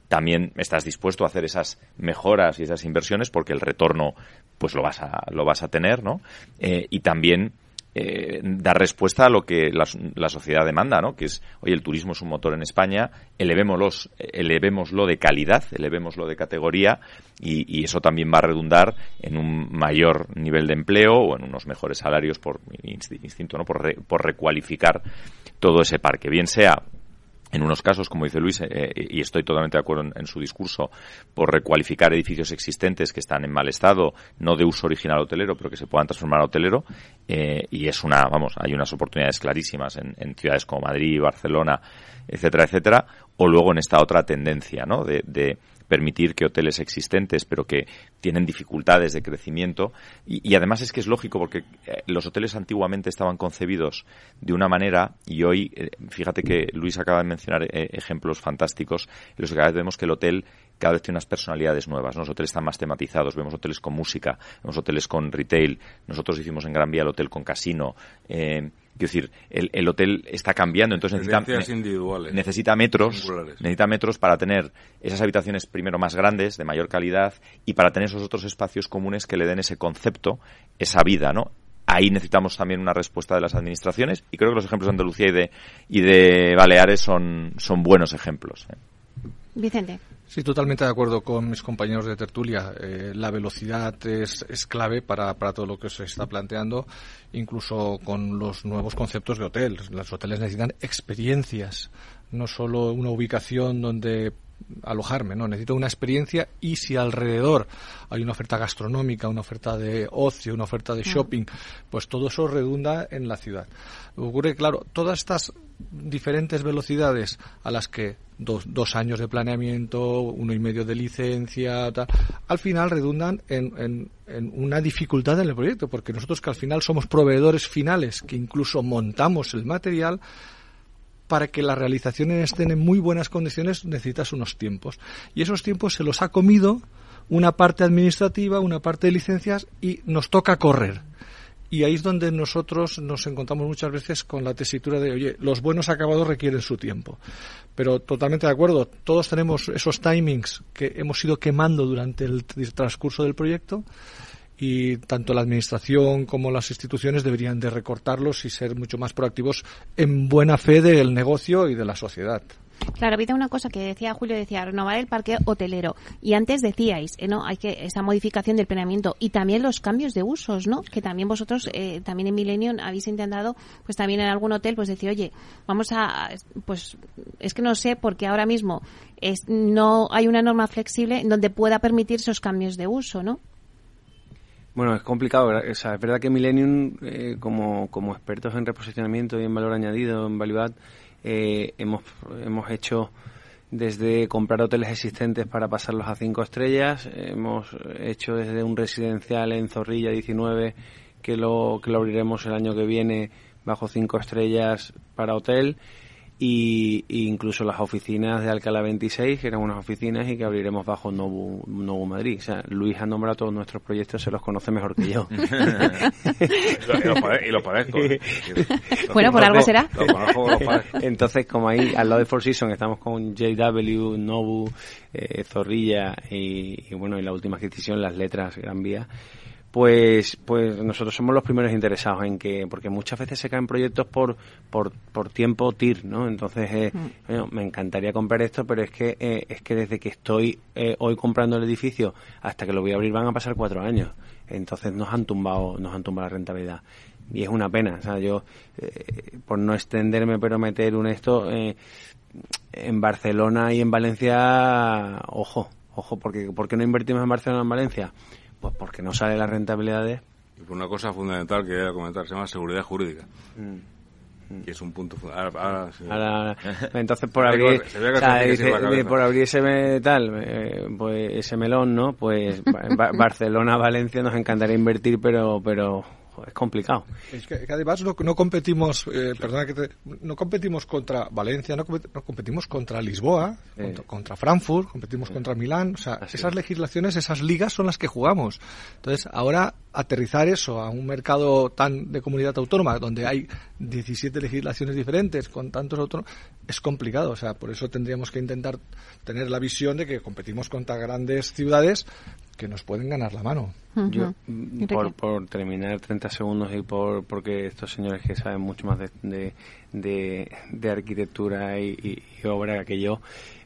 también estás dispuesto a hacer esas mejoras y esas inversiones porque el retorno pues lo vas a lo vas a tener no eh, y también eh, dar respuesta a lo que la, sociedad demanda, ¿no? Que es, oye, el turismo es un motor en España, elevémoslo, elevémoslo de calidad, elevémoslo de categoría y, eso también va a redundar en un mayor nivel de empleo o en unos mejores salarios por instinto, ¿no? Por, por recualificar todo ese parque, bien sea en unos casos, como dice Luis, eh, y estoy totalmente de acuerdo en, su discurso, por recualificar edificios existentes que están en mal estado, no de uso original hotelero, pero que se puedan transformar a hotelero, eh, y es una, vamos, hay unas oportunidades clarísimas en, en, ciudades como Madrid, Barcelona, etcétera, etcétera, o luego en esta otra tendencia, ¿no? de, de permitir que hoteles existentes, pero que tienen dificultades de crecimiento. Y, además es que es lógico porque eh, los hoteles antiguamente estaban concebidos de una manera y hoy, eh, fíjate que Luis acaba de mencionar eh, ejemplos fantásticos en los que cada vez vemos que el hotel cada vez tiene unas personalidades nuevas. Los hoteles están más tematizados, vemos hoteles con música, vemos hoteles con retail. Nosotros hicimos en Gran Vía el hotel con casino. Eh, Quiero decir, el, hotel está cambiando, entonces necesita, necesita metros, necesita metros para tener esas habitaciones primero más grandes, de mayor calidad, y para tener esos otros espacios comunes que le den ese concepto, esa vida, ¿no? Ahí necesitamos también una respuesta de las administraciones, y creo que los ejemplos de Andalucía y de, y de Baleares son, son buenos ejemplos. ¿eh? Vicente. Sí, totalmente de acuerdo con mis compañeros de tertulia. Eh, la velocidad es, es clave para, para, todo lo que se está planteando, incluso con los nuevos conceptos de hotel. Los hoteles necesitan experiencias, no solo una ubicación donde alojarme, ¿no? Necesito una experiencia y si alrededor hay una oferta gastronómica, una oferta de ocio, una oferta de shopping, pues todo eso redunda en la ciudad. Ocurre, claro, todas estas diferentes velocidades a las que dos, dos años de planeamiento, uno y medio de licencia, al final redundan en, en, una dificultad en el proyecto, porque nosotros que al final somos proveedores finales, que incluso montamos el material, para que la realización estén en muy buenas condiciones necesitas unos tiempos. Y esos tiempos se los ha comido una parte administrativa, una parte de licencias y nos toca correr. Y ahí es donde nosotros nos encontramos muchas veces con la tesitura de, oye, los buenos acabados requieren su tiempo. Pero totalmente de acuerdo, todos tenemos esos timings que hemos ido quemando durante el transcurso del proyecto y tanto la administración como las instituciones deberían de recortarlos y ser mucho más proactivos en buena fe del negocio y de la sociedad. Claro, había una cosa que decía Julio, decía renovar el parque hotelero. Y antes decíais, eh, ¿no? Hay que esa modificación del planeamiento y también los cambios de usos, ¿no? Que también vosotros, eh, también en Millennium habéis intentado, pues también en algún hotel, pues decir, oye, vamos a, pues es que no sé porque ahora mismo es, no hay una norma flexible donde pueda permitir esos cambios de uso, ¿no? Bueno, es complicado. O sea, es verdad que Millennium, eh, como, como expertos en reposicionamiento y en valor añadido, en Value eh, hemos, hemos hecho desde comprar hoteles existentes para pasarlos a cinco estrellas, hemos hecho desde un residencial en Zorrilla 19 que lo, que lo abriremos el año que viene bajo cinco estrellas para hotel y, incluso las oficinas de Alcalá 26, que eran unas oficinas y que abriremos bajo Novo, Novo Madrid. O sea, Luis ha nombrado todos nuestros proyectos, se los conoce mejor que yo. y lo padezco. bueno, por algo será. Entonces, como ahí al lado de Four Seasons estamos con JW, Novo, eh, Zorrilla y, y, bueno, y la última adquisición, las letras Gran Vía pues, pues nosotros somos los primeros interesados en que, porque muchas veces se caen proyectos por, por, por tiempo TIR, ¿no? Entonces, eh, mm. me encantaría comprar esto, pero es que, eh, es que desde que estoy eh, hoy comprando el edificio hasta que lo voy a abrir van a pasar cuatro años. Entonces nos han tumbado, nos han tumbado la rentabilidad. Y es una pena, o sea, yo, por no extenderme, pero meter un esto, en Barcelona y en Valencia, ojo, ojo, porque, ¿por qué no invertimos en Barcelona y en Valencia? Pues porque no sale la rentabilidad de... Y por una cosa fundamental que quería comentar, se llama seguridad jurídica. Mm, mm. Que es un punto ahora, ahora, entonces por abrir por abrir ese tal eh, pues ese melón no pues Barcelona Valencia nos encantaría invertir pero pero es complicado. Es que, además no, no competimos, eh, perdona que te, no competimos contra Valencia, no, competimos contra Lisboa, contra, Frankfurt, competimos contra Milán, o sea, esas legislaciones, esas ligas son las que jugamos. Entonces, ahora aterrizar eso a un mercado tan de comunidad autónoma, donde hay 17 legislaciones diferentes con tantos autónomos, es complicado. O sea, por eso tendríamos que intentar tener la visión de que competimos contra grandes ciudades que nos pueden ganar la mano. Yo, por, por, terminar 30 segundos y por porque estos señores que saben mucho más de, de, arquitectura y, obra que yo,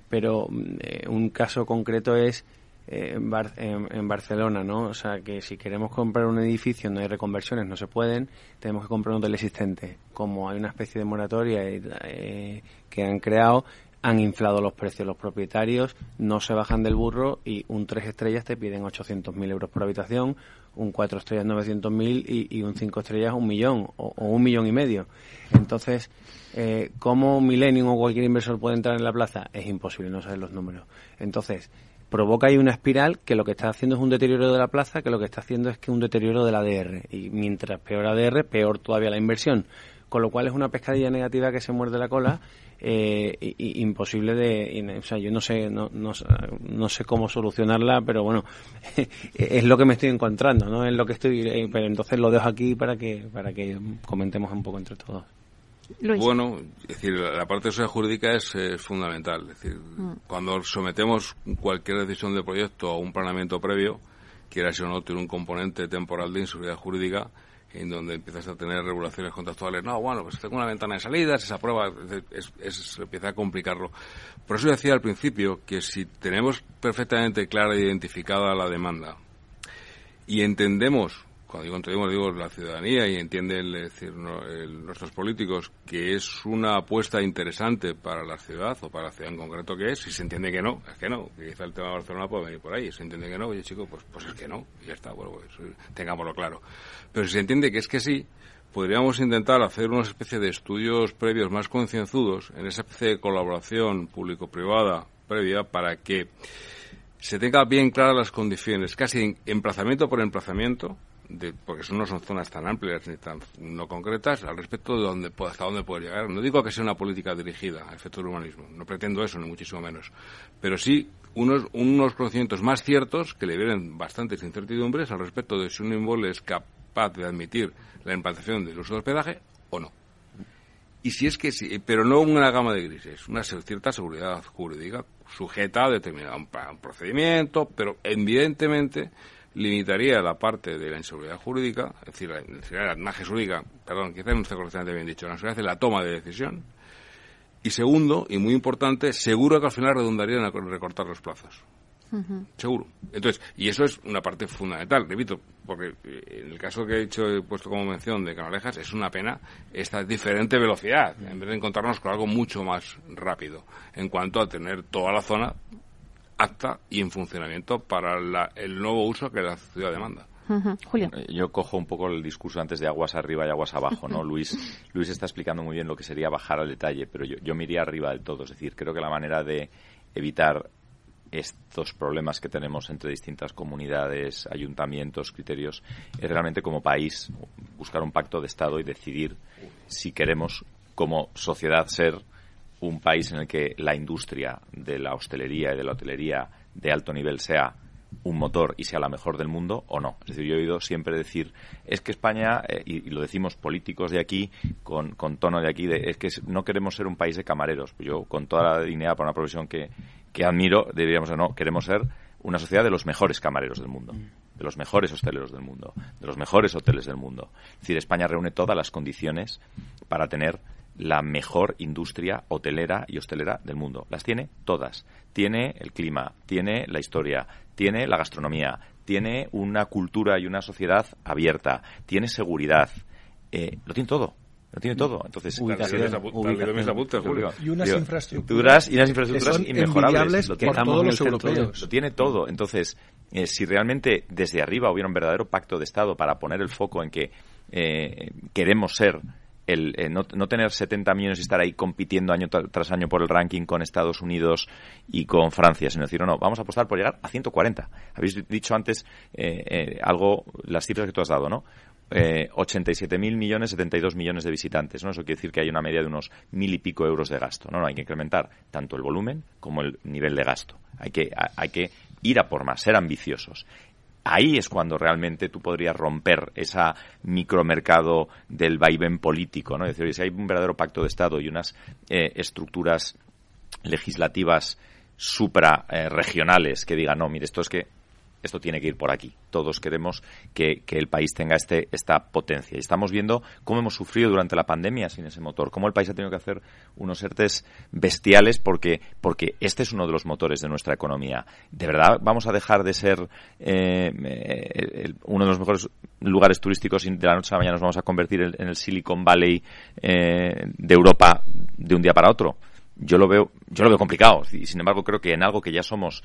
pero eh, un caso concreto es eh, en, Barcelona, ¿no? O sea, que si queremos comprar un edificio no hay reconversiones, no se pueden, tenemos que comprar un hotel existente. Como hay una especie de moratoria eh, que han creado, han inflado los precios los propietarios, no se bajan del burro y un 3 estrellas te piden 800.000 euros por habitación, un 4 estrellas 900.000 y, y un 5 estrellas un millón o, un millón y medio. Entonces, eh, ¿cómo Millennium o cualquier inversor puede entrar en la plaza? Es imposible, no saber los números. Entonces, provoca ahí una espiral que lo que está haciendo es un deterioro de la plaza, que lo que está haciendo es que un deterioro de la ADR. Y mientras peor ADR, peor todavía la inversión. Con lo cual es una pescadilla negativa que se muerde la cola eh, imposible de o sea yo no sé no, no, sé cómo solucionarla pero bueno es lo que me estoy encontrando no es lo que estoy eh, pero entonces lo dejo aquí para que para que comentemos un poco entre todos bueno, es decir, la parte de seguridad jurídica es, fundamental. Es decir, mm. cuando sometemos cualquier decisión de proyecto a un planeamiento previo, quiera si o no tiene un componente temporal de inseguridad jurídica, en donde empiezas a tener regulaciones contractuales. No, bueno, pues tengo una ventana de salida, si se aprueba, es, empieza a complicarlo. Por eso decía al principio que si tenemos perfectamente clara e identificada la demanda y entendemos cuando digo entre digo la ciudadanía y entienden decir, nuestros políticos que es una apuesta interesante para la ciudad o para la ciudad en concreto que es, si se entiende que no, es que no, que quizá el tema de Barcelona puede venir por ahí, si se entiende que no, oye chico, pues, pues es que no, y ya está, bueno, pues, tengámoslo claro. Pero si se entiende que es que sí, podríamos intentar hacer una especie de estudios previos más concienzudos en esa especie de colaboración público-privada previa para que se tenga bien claras las condiciones, casi emplazamiento por emplazamiento, de, porque no son zonas tan amplias ni tan no concretas, al respecto de dónde, hasta dónde puede llegar. No digo que sea una política dirigida al efecto del urbanismo, no pretendo eso, ni muchísimo menos, pero sí unos, unos conocimientos más ciertos que le vienen bastantes incertidumbres al respecto de si un inmueble es capaz de admitir la implantación del uso del hospedaje o no. Y si es que sí, pero no una gama de grises, una cierta seguridad jurídica sujeta a determinado procedimiento, pero evidentemente limitaría la parte de la inseguridad jurídica, es decir, la, la jurídica, perdón, quizás no esté correctamente bien dicho, la inseguridad de la toma de decisión. Y segundo, y muy importante, seguro que al final redundaría en recortar los plazos. Seguro. Entonces, y eso es una parte fundamental, repito, porque eh, en el caso que he hecho, he puesto como mención de Canalejas, es una pena esta diferente velocidad, en vez de encontrarnos con algo mucho más rápido, en cuanto a tener toda la zona apta y en funcionamiento para el nuevo uso que la ciudad demanda. Julio. Eh, yo cojo un poco el discurso antes de aguas arriba y aguas abajo, ¿no? Luis, Luis está explicando muy bien lo que sería bajar al detalle, pero yo, yo me iría arriba del todo. Es decir, creo que la manera de evitar estos problemas que tenemos entre distintas comunidades, ayuntamientos, criterios, es realmente como país buscar un pacto de Estado y decidir si queremos como sociedad ser un país en el que la industria de la hostelería y de la hotelería de alto nivel sea un motor y sea la mejor del mundo o no. Es decir, yo he oído siempre decir, es que España, eh, y, lo decimos políticos de aquí, con, tono de aquí, de, es que no queremos ser un país de camareros. Yo, con toda la dignidad para una profesión que, que admiro, diríamos, no, queremos ser una sociedad de los mejores camareros del mundo, de los mejores hosteleros del mundo, de los mejores hoteles del mundo. Es decir, España reúne todas las condiciones para tener la mejor industria hotelera y hostelera del mundo. Las tiene todas. Tiene el clima, tiene la historia, tiene la gastronomía, tiene una cultura y una sociedad abierta, tiene seguridad, eh, lo tiene todo. Lo tiene todo. Entonces, y unas infraestructuras, y unas infraestructuras inmejorables. Lo tiene, todos los europeos. Lo tiene todo. Entonces, eh, si realmente desde arriba hubiera un verdadero pacto de Estado para poner el foco en que eh, queremos ser el eh, no, tener 70 millones y estar ahí compitiendo año tras año por el ranking con Estados Unidos y con Francia, sino decir, no, no, vamos a apostar por llegar a 140. Habéis dicho antes eh, eh, algo, las cifras que tú has dado, ¿no? Eh, 87.000 millones, 72 millones de visitantes, ¿no? Eso quiere decir que hay una media de unos mil y pico euros de gasto, ¿no? no hay que incrementar tanto el volumen como el nivel de gasto. Hay que, hay que ir a por más, ser ambiciosos ahí es cuando realmente tú podrías romper ese micromercado del vaivén político, ¿no? Es decir, si hay un verdadero pacto de Estado y unas eh, estructuras legislativas suprarregionales que digan, no, mire, esto es que esto tiene que ir por aquí. Todos queremos que, el país tenga este, esta potencia. Y estamos viendo cómo hemos sufrido durante la pandemia sin ese motor, cómo el país ha tenido que hacer unos ERTES bestiales porque, porque este es uno de los motores de nuestra economía. ¿De verdad vamos a dejar de ser eh, uno de los mejores lugares turísticos y de la noche a la mañana nos vamos a convertir en, el Silicon Valley eh, de Europa de un día para otro? Yo lo veo, yo lo veo complicado y sin embargo creo que en algo que ya somos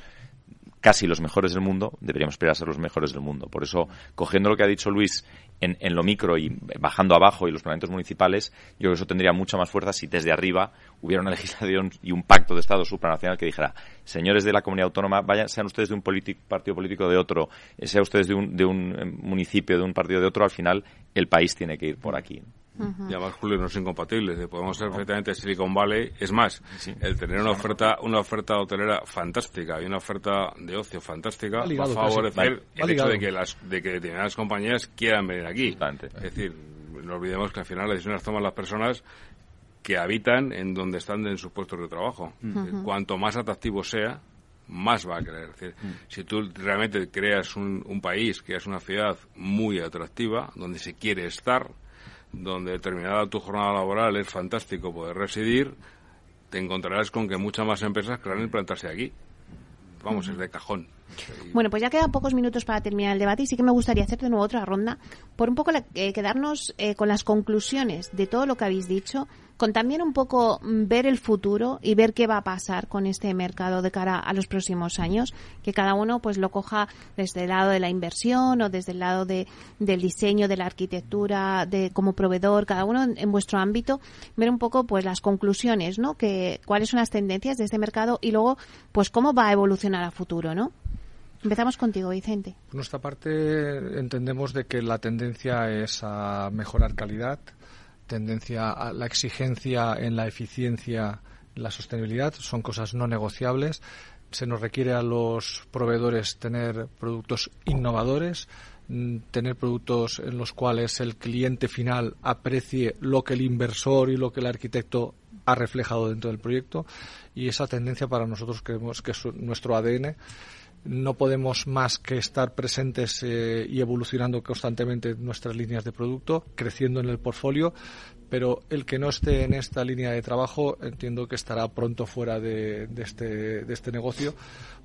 casi los mejores del mundo, deberíamos esperar a ser los mejores del mundo. Por eso, cogiendo lo que ha dicho Luis en, en lo micro y bajando abajo y los planetos municipales, yo creo que eso tendría mucha más fuerza si desde arriba hubiera una legislación y un pacto de Estado supranacional que dijera, señores de la comunidad autónoma, vayan, sean ustedes de un partido político de otro, eh, sean ustedes de un, de un eh, municipio, de un partido de otro, al final el país tiene que ir por aquí. Y además, Julio, no es incompatible. Podemos ser perfectamente Silicon Valley. Es más, el tener una oferta una oferta hotelera fantástica y una oferta de ocio fantástica va a favorecer el hecho de que, las, de que determinadas compañías quieran venir aquí. Es decir, no olvidemos que al final las decisiones toman las personas que habitan en donde están en sus puestos de trabajo. Cuanto más atractivo sea, más va a querer. decir, Si tú realmente creas un, un país, creas una ciudad muy atractiva, donde se quiere estar, donde determinada tu jornada laboral es fantástico poder residir, te encontrarás con que muchas más empresas querrán implantarse aquí. vamos, es de cajón. Bueno, pues ya quedan pocos minutos para terminar el debate y sí que me gustaría hacer de nuevo otra ronda por un poco eh, quedarnos eh, con las conclusiones de todo lo que habéis dicho, con también un poco mm, ver el futuro y ver qué va a pasar con este mercado de cara a los próximos años, que cada uno pues lo coja desde el lado de la inversión o desde el lado de, del diseño, de la arquitectura, de como proveedor, cada uno en, en, vuestro ámbito, ver un poco pues las conclusiones, ¿no? Que cuáles son las tendencias de este mercado y luego pues cómo va a evolucionar a futuro, ¿no? Empezamos contigo, Vicente. Por nuestra parte, entendemos de que la tendencia es a mejorar calidad, tendencia a la exigencia en la eficiencia, la sostenibilidad, son cosas no negociables. Se nos requiere a los proveedores tener productos innovadores, mm, tener productos en los cuales el cliente final aprecie lo que el inversor y lo que el arquitecto ha reflejado dentro del proyecto y esa tendencia para nosotros creemos que es nuestro ADN no podemos más que estar presentes eh, y evolucionando constantemente nuestras líneas de producto, creciendo en el portfolio, pero el que no esté en esta línea de trabajo entiendo que estará pronto fuera de, este, de este negocio,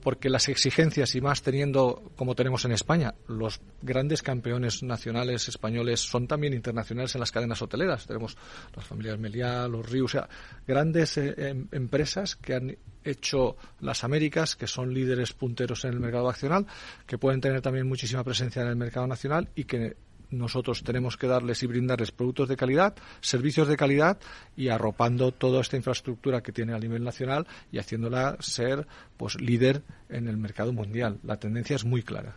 porque las exigencias, y más teniendo, como tenemos en España, los grandes campeones nacionales españoles son también internacionales en las cadenas hoteleras. Tenemos las familias Meliá, los Ríos, o sea, grandes eh, em, empresas que han hecho las Américas, que son líderes punteros en el mercado nacional, que pueden tener también muchísima presencia en el mercado nacional y que nosotros tenemos que darles y brindarles productos de calidad, servicios de calidad y arropando toda esta infraestructura que tiene a nivel nacional y haciéndola ser pues líder en el mercado mundial. La tendencia es muy clara.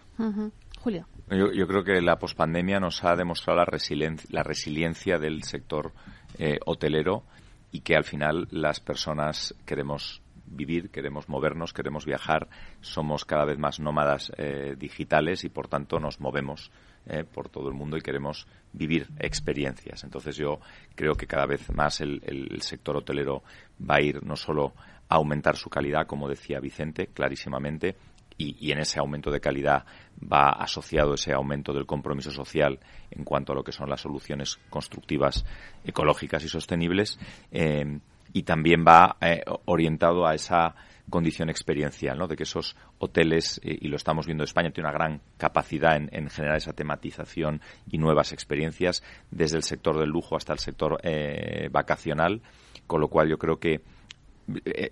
Julio. Yo, creo que la pospandemia nos ha demostrado la, resiliencia, la resiliencia del sector eh, hotelero y que al final las personas queremos vivir, queremos movernos, queremos viajar, somos cada vez más nómadas eh, digitales y por tanto nos movemos eh, por todo el mundo y queremos vivir experiencias. Entonces yo creo que cada vez más el, sector hotelero va a ir no solo a aumentar su calidad, como decía Vicente, clarísimamente, y, en ese aumento de calidad va asociado ese aumento del compromiso social en cuanto a lo que son las soluciones constructivas, ecológicas y sostenibles. Eh, y también va eh, orientado a esa condición experiencial, ¿no? De que esos hoteles, eh, y lo estamos viendo en España, tiene una gran capacidad en, generar esa tematización y nuevas experiencias, desde el sector del lujo hasta el sector eh, vacacional, con lo cual yo creo que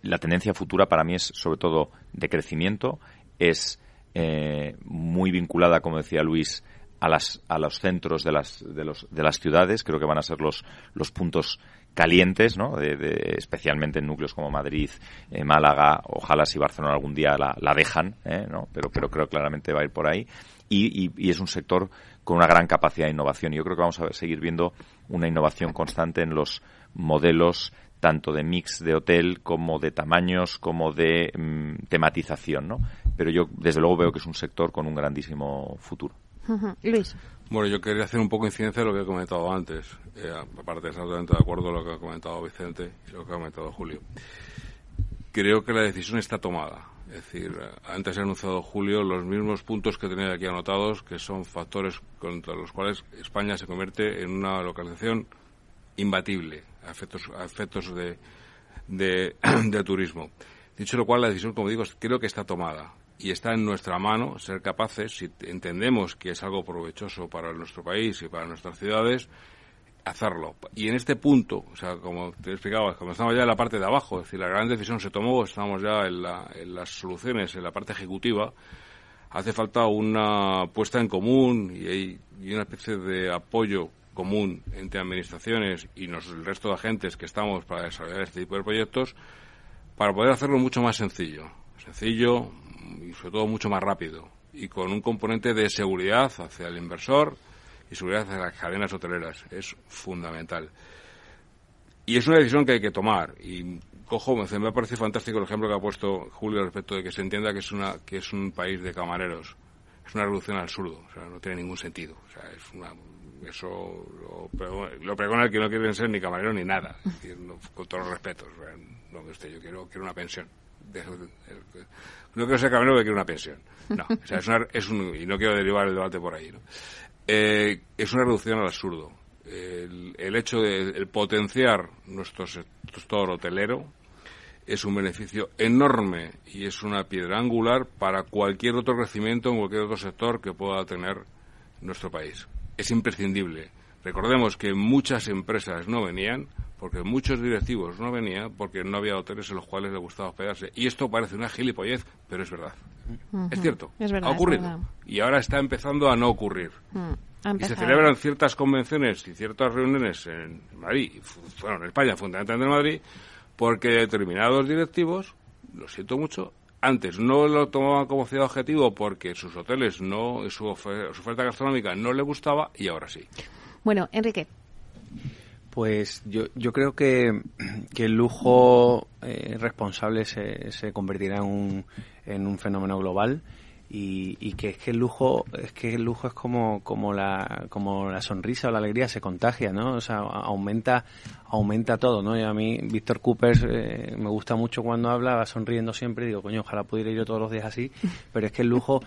la tendencia futura para mí es sobre todo de crecimiento, es muy vinculada, como decía Luis, a, las, a los centros de las, de, los, de las ciudades, creo que van a ser los, los puntos calientes, ¿no? De, especialmente en núcleos como Madrid, eh, Málaga, ojalá si Barcelona algún día la, dejan, ¿eh? ¿no? Pero, pero creo claramente va a ir por ahí. Y, y, es un sector con una gran capacidad de innovación. Y yo creo que vamos a seguir viendo una innovación constante en los modelos tanto de mix de hotel como de tamaños como de mm, tematización, ¿no? Pero yo desde luego veo que es un sector con un grandísimo futuro. Luis. Bueno, yo quería hacer un poco incidencia de lo que he comentado antes. Eh, aparte, exactamente de acuerdo con lo que ha comentado Vicente y lo que ha comentado Julio. Creo que la decisión está tomada. Es decir, antes ha anunciado Julio los mismos puntos que tenía aquí anotados, que son factores contra los cuales España se convierte en una localización imbatible a efectos, a efectos de, de turismo. Dicho lo cual, la decisión, como digo, creo que está tomada y está en nuestra mano ser capaces, si entendemos que es algo provechoso para nuestro país y para nuestras ciudades, hacerlo. Y en este punto, o sea, como te explicaba, como estamos ya en la parte de abajo, es decir, la gran decisión se tomó, estamos ya en, las soluciones, en la parte ejecutiva, hace falta una puesta en común y, y una especie de apoyo común entre administraciones y el resto de agentes que estamos para desarrollar este tipo de proyectos para poder hacerlo mucho más sencillo. Sencillo, y sobre todo mucho más rápido y con un componente de seguridad hacia el inversor y seguridad hacia las cadenas hoteleras. Es fundamental. Y es una decisión que hay que tomar. Y cojo, me parece fantástico el ejemplo que ha puesto Julio respecto de que se entienda que es, una, que es un país de camareros. Es una reducción al absurdo. O sea, no tiene ningún sentido. O sea, es una, eso lo, lo pregona el que no quieren ser ni camarero ni nada. con todos los respetos. no, yo quiero, quiero una pensión no quiero ser camarero porque quiero una pensión. No, o sea, es, una, es un, y no quiero derivar el debate por ahí. Eh, es una reducción al absurdo. El, hecho de potenciar nuestro sector hotelero es un beneficio enorme y es una piedra angular para cualquier otro crecimiento en cualquier otro sector que pueda tener nuestro país. Es imprescindible. Recordemos que muchas empresas no venían porque muchos directivos no venían porque no había hoteles en los cuales les gustaba hospedarse. Y esto parece una gilipollez, pero es verdad. Es cierto. ha ocurrido. Y ahora está empezando a no ocurrir. Y se celebran ciertas convenciones y ciertas reuniones en Madrid, bueno, en España, fundamentalmente en Madrid, porque determinados directivos, lo siento mucho, antes no lo tomaban como ciudad objetivo porque sus hoteles no, su, oferta gastronómica no le gustaba y ahora sí. Bueno, Enrique. Pues yo, yo creo que, que el lujo eh, responsable se, se convertirá en un, en un fenómeno global y, que es que el lujo es que el lujo es como como la como la sonrisa o la alegría se contagia no o sea aumenta aumenta todo no y a mí Víctor Cooper eh, me gusta mucho cuando habla va sonriendo siempre digo coño ojalá pudiera ir yo todos los días así pero es que el lujo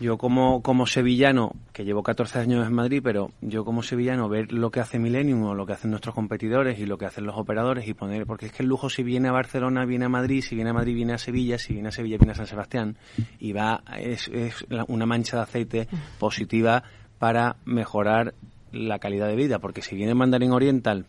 yo como, como sevillano, que llevo 14 años en Madrid, pero yo como sevillano ver lo que hace Millennium o lo que hacen nuestros competidores y lo que hacen los operadores y poner, porque es que el lujo si viene a Barcelona, viene a Madrid, si viene a Madrid, viene a Sevilla, si viene a Sevilla, viene a San Sebastián y va, es, es una mancha de aceite positiva para mejorar la calidad de vida, porque si viene Mandarin Oriental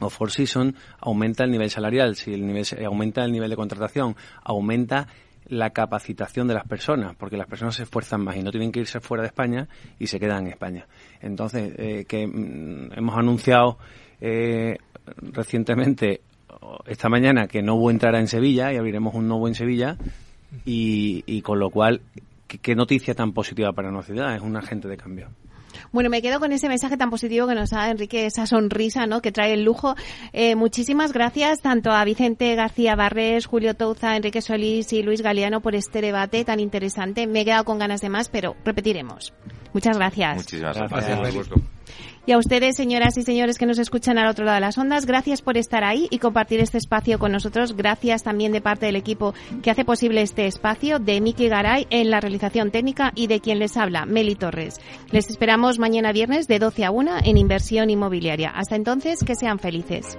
o Four Seasons, aumenta el nivel salarial, si el nivel, aumenta el nivel de contratación, aumenta la capacitación de las personas, porque las personas se esfuerzan más y no tienen que irse fuera de España y se quedan en España. Entonces, eh, que mm, hemos anunciado eh, recientemente, esta mañana, que Novo entrará en Sevilla y abriremos un Novo en Sevilla y, y con lo cual, ¿qué, noticia tan positiva para nuestra ciudad, es un agente de cambio. Bueno, me quedo con ese mensaje tan positivo que nos da Enrique, esa sonrisa ¿no? que trae el lujo. Eh, muchísimas gracias tanto a Vicente García Barres, Julio Touza, Enrique Solís y Luis Galeano por este debate tan interesante. Me he quedado con ganas de más, pero repetiremos. Muchas gracias. Muchísimas gracias. gracias. Y a ustedes, señoras y señores que nos escuchan al otro lado de las ondas, gracias por estar ahí y compartir este espacio con nosotros. Gracias también de parte del equipo que hace posible este espacio, de Miki Garay en la realización técnica y de quien les habla, Meli Torres. Les esperamos mañana viernes de 12 a 1 en Inversión Inmobiliaria. Hasta entonces, que sean felices.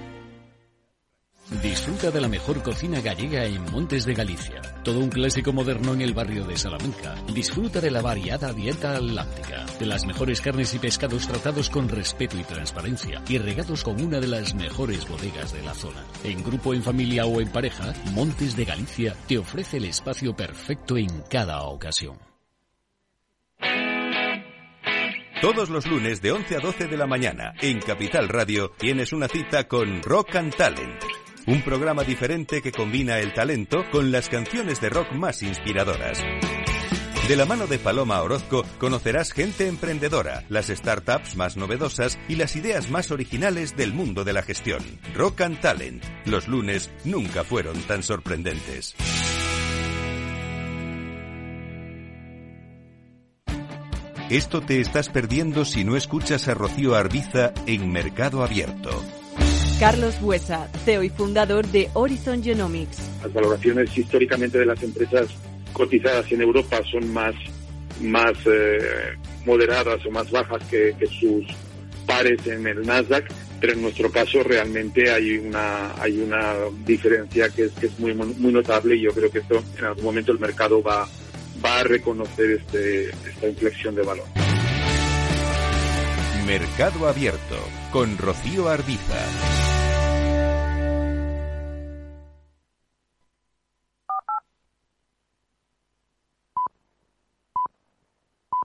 Disfruta de la mejor cocina gallega en Montes de Galicia. Todo un clásico moderno en el barrio de Salamanca. Disfruta de la variada dieta atlántica, de las mejores carnes y pescados tratados con respeto y transparencia y regados con una de las mejores bodegas de la zona. En grupo, en familia o en pareja, Montes de Galicia te ofrece el espacio perfecto en cada ocasión. Todos los lunes de 11 a 12 de la mañana en Capital Radio tienes una cita con Rock and Talent un programa diferente que combina el talento con las canciones de rock más inspiradoras. De la mano de Paloma Orozco conocerás gente emprendedora, las startups más novedosas y las ideas más originales del mundo de la gestión. Rock and Talent. Los lunes nunca fueron tan sorprendentes. Esto te estás perdiendo si no escuchas a Rocío Arbiza en Mercado Abierto. Carlos Buesa, CEO y fundador de Horizon Genomics. Las valoraciones históricamente de las empresas cotizadas en Europa son más más eh, moderadas o más bajas que, sus pares en el Nasdaq, pero en nuestro caso realmente hay una hay una diferencia que es, que es muy muy notable y yo creo que esto en algún momento el mercado va va a reconocer este, esta inflexión de valor. Mercado Abierto con Rocío Arbiza.